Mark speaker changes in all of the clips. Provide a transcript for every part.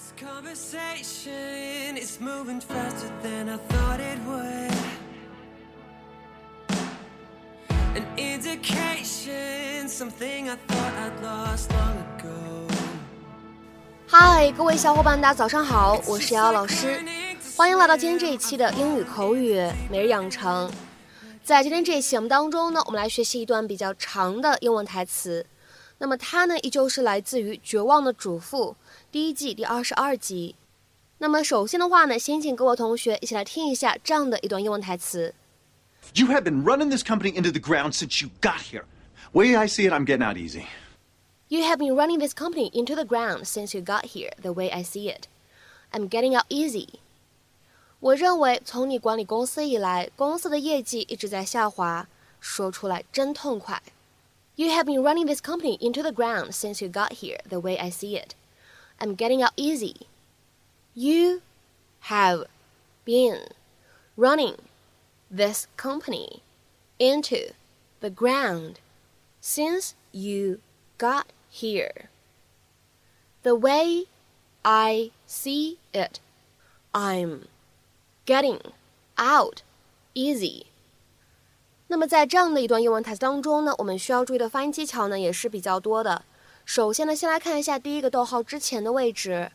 Speaker 1: This conversation is moving faster than I thought it would. An indication, something I thought I'd lost long ago.
Speaker 2: 嗨，各位小伙伴，大家早上好，我是瑶瑶老师，欢迎来到今天这一期的英语口语每日养成。在今天这一期节目当中呢，我们来学习一段比较长的英文台词。那么它呢，依旧是来自于《绝望的主妇》第一季第二十二集。那么首先的话呢，先请各位同学一起来听一下这样的一段英文台词。
Speaker 3: You have been running this company into the ground since you got here. Way I see it, I'm getting out easy.
Speaker 2: You have been running this company into the ground since you got here. The way I see it, I'm getting out easy. 我认为从你管理公司以来，公司的业绩一直在下滑，说出来真痛快。You have been running this company into the ground since you got here. The way I see it, I'm getting out easy. You have been running this company into the ground since you got here. The way I see it, I'm getting out easy. 那么在这样的一段英文台词当中呢，我们需要注意的发音技巧呢也是比较多的。首先呢，先来看一下第一个逗号之前的位置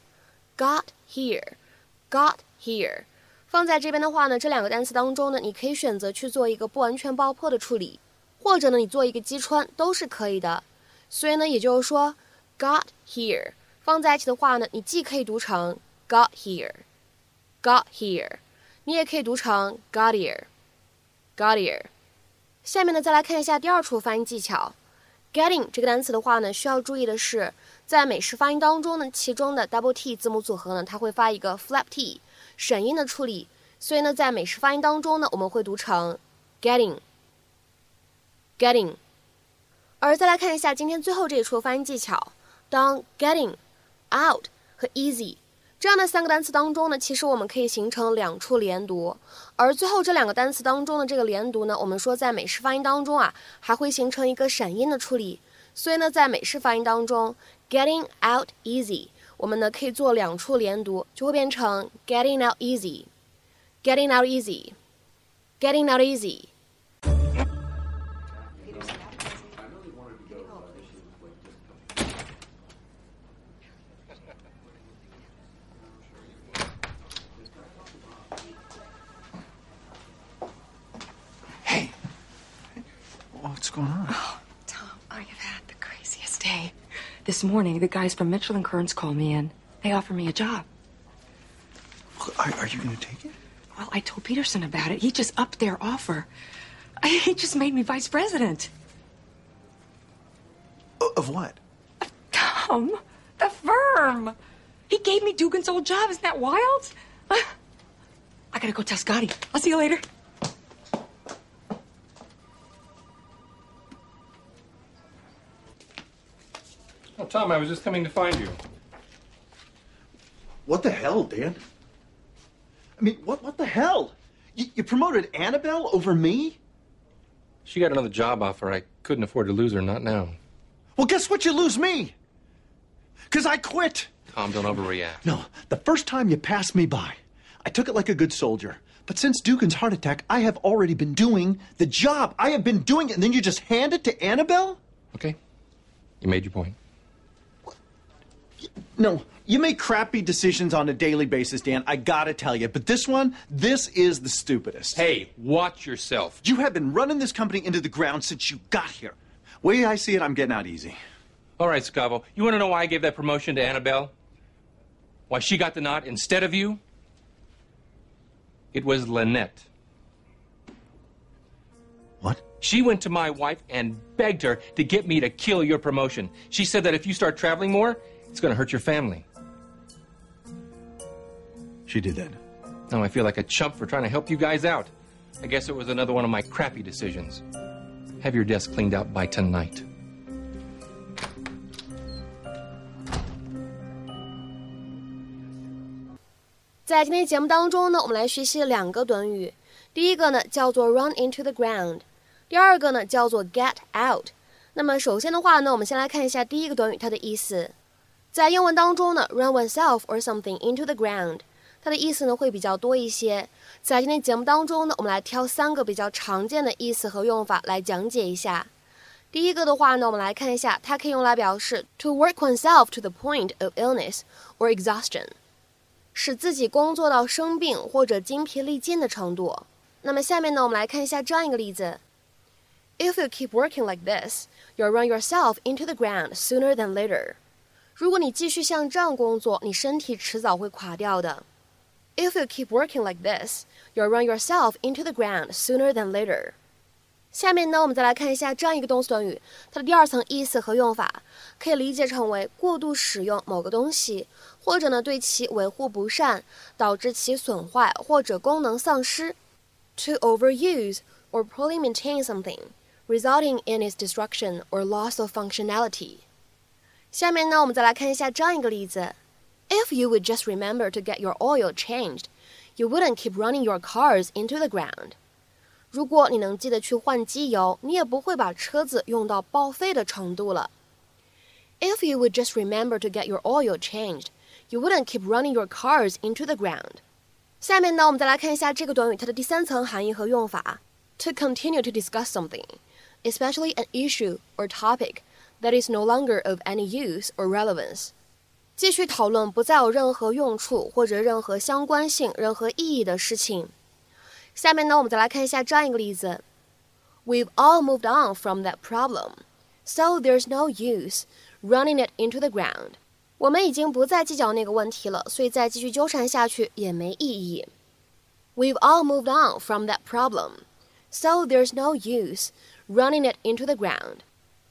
Speaker 2: ，got here，got here，放在这边的话呢，这两个单词当中呢，你可以选择去做一个不完全爆破的处理，或者呢，你做一个击穿都是可以的。所以呢，也就是说，got here 放在一起的话呢，你既可以读成 got here，got here，你也可以读成 got here，got here。下面呢，再来看一下第二处发音技巧。getting 这个单词的话呢，需要注意的是，在美式发音当中呢，其中的 double t 字母组合呢，它会发一个 flap t 省音的处理，所以呢，在美式发音当中呢，我们会读成 getting，getting。而再来看一下今天最后这一处发音技巧，当 getting out 和 easy 这样的三个单词当中呢，其实我们可以形成两处连读，而最后这两个单词当中的这个连读呢，我们说在美式发音当中啊，还会形成一个闪音的处理，所以呢，在美式发音当中，getting out easy，我们呢可以做两处连读，就会变成 getting out easy，getting out easy，getting out easy。
Speaker 4: This morning, the guys from Mitchell and Kearns called me in. They offered me a job.
Speaker 3: Are, are you going to take it?
Speaker 4: Well, I told Peterson about it. He just upped their offer. He just made me vice president.
Speaker 3: Of what?
Speaker 4: Of Tom, the firm. He gave me Dugan's old job. Isn't that wild? I gotta go tell Scotty. I'll see you later.
Speaker 5: Oh, Tom, I was just coming to find you.
Speaker 3: What the hell, Dan? I mean, what, what the hell? You, you promoted Annabelle over me?
Speaker 5: She got another job offer. I couldn't afford to lose her, not now.
Speaker 3: Well, guess what? You lose me. Because I quit.
Speaker 5: Tom, don't overreact.
Speaker 3: No, the first time you passed me by, I took it like a good soldier. But since Dugan's heart attack, I have already been doing the job. I have been doing it, and then you just hand it to Annabelle?
Speaker 5: Okay? You made your point.
Speaker 3: No, you make crappy decisions on a daily basis, Dan. I gotta tell you. But this one, this is the stupidest.
Speaker 5: Hey, watch yourself.
Speaker 3: You have been running this company into the ground since you got here. Way I see it, I'm getting out easy.
Speaker 5: All right, Scavo. You want to know why I gave that promotion to Annabelle? Why she got the nod instead of you? It was Lynette.
Speaker 3: What?
Speaker 5: She went to my wife and begged her to get me to kill your promotion. She said that if you start traveling more, it's going to hurt your family.
Speaker 3: She did that.
Speaker 5: Now I feel like a chump for trying to help you guys out. I guess it was another one of my crappy decisions. Have your desk cleaned out by tonight.
Speaker 2: 在今天节目当中呢，我们来学习两个短语，第一个呢叫做 run into the ground，第二个呢叫做 get out。那么首先的话呢，我们先来看一下第一个短语它的意思。 在英文当中呢，run oneself or something into the ground，它的意思呢会比较多一些。在今天节目当中呢，我们来挑三个比较常见的意思和用法来讲解一下。第一个的话呢，我们来看一下，它可以用来表示 to work oneself to the point of illness or exhaustion，使自己工作到生病或者精疲力尽的程度。那么下面呢，我们来看一下这样一个例子：If you keep working like this, you'll run yourself into the ground sooner than later. 如果你继续像这样工作，你身体迟早会垮掉的。If you keep working like this, you'll run yourself into the ground sooner than later. 下面呢，我们再来看一下这样一个动词短语，它的第二层意思和用法，可以理解成为过度使用某个东西，或者呢对其维护不善，导致其损坏或者功能丧失。To overuse or poorly maintain something, resulting in its destruction or loss of functionality. 下面呢，我们再来看一下这样一个例子：If you would just remember to get your oil changed, you wouldn't keep running your cars into the ground. 如果你能记得去换机油，你也不会把车子用到报废的程度了。If you would just remember to get your oil changed, you wouldn't keep running your cars into the ground. 下面呢，我们再来看一下这个短语它的第三层含义和用法：to continue to discuss something, especially an issue or topic that is no longer of any use or relevance，继续讨论不再有任何用处或者任何相关性、任何意义的事情。下面呢，我们再来看一下这样一个例子：We've all moved on from that problem, so there's no use running it into the ground。我们已经不再计较那个问题了，所以再继续纠缠下去也没意义。We've all moved on from that problem, so there's no use running it into the ground。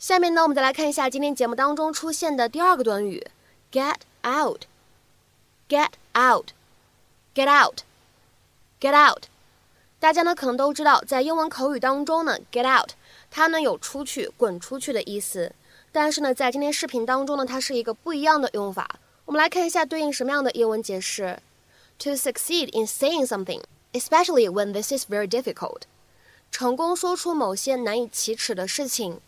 Speaker 2: 下面呢，我们再来看一下今天节目当中出现的第二个短语，get out。get out，get out，get out。大家呢可能都知道，在英文口语当中呢，get out 它呢有出去、滚出去的意思。但是呢，在今天视频当中呢，它是一个不一样的用法。我们来看一下对应什么样的英文解释：To succeed in saying something, especially when this is very difficult。成功说出某些难以启齿的事情。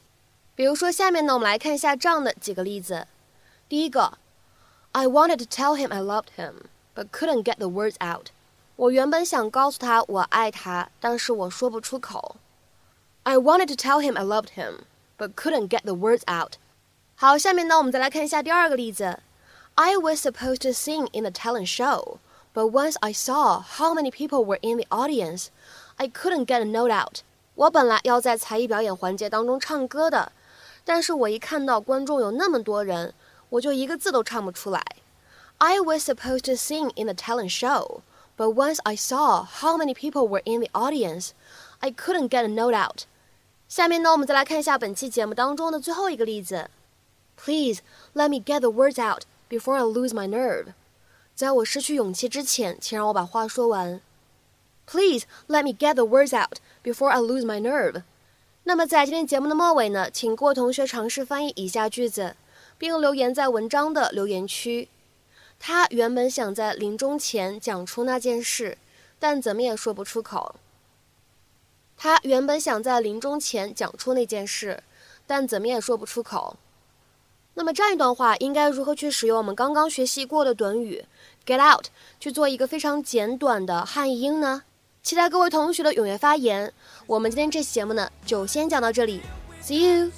Speaker 2: 比如说，下面呢，我们来看一下这样的几个例子。第一个，I wanted to tell him I loved him, but couldn't get the words out。我原本想告诉他我爱他，但是我说不出口。I wanted to tell him I loved him, but couldn't get the words out。好，下面呢，我们再来看一下第二个例子。I was supposed to sing in the talent show, but once I saw how many people were in the audience, I couldn't get a note out。我本来要在才艺表演环节当中唱歌的。 但是我一看到观众有那么多人，我就一个字都唱不出来。I was supposed to sing in the talent show, but once I saw how many people were in the audience, I couldn't get a note out. 下面呢，我们再来看一下本期节目当中的最后一个例子。Please let me get the words out before I lose my nerve. 在我失去勇气之前，请让我把话说完。Please let me get the words out before I lose my nerve. 那么在今天节目的末尾呢，请各位同学尝试翻译以下句子，并留言在文章的留言区。他原本想在临终前讲出那件事，但怎么也说不出口。他原本想在临终前讲出那件事，但怎么也说不出口。那么这样一段话应该如何去使用我们刚刚学习过的短语 get out 去做一个非常简短的汉译英呢？期待各位同学的踊跃发言。我们今天这期节目呢，就先讲到这里，See you。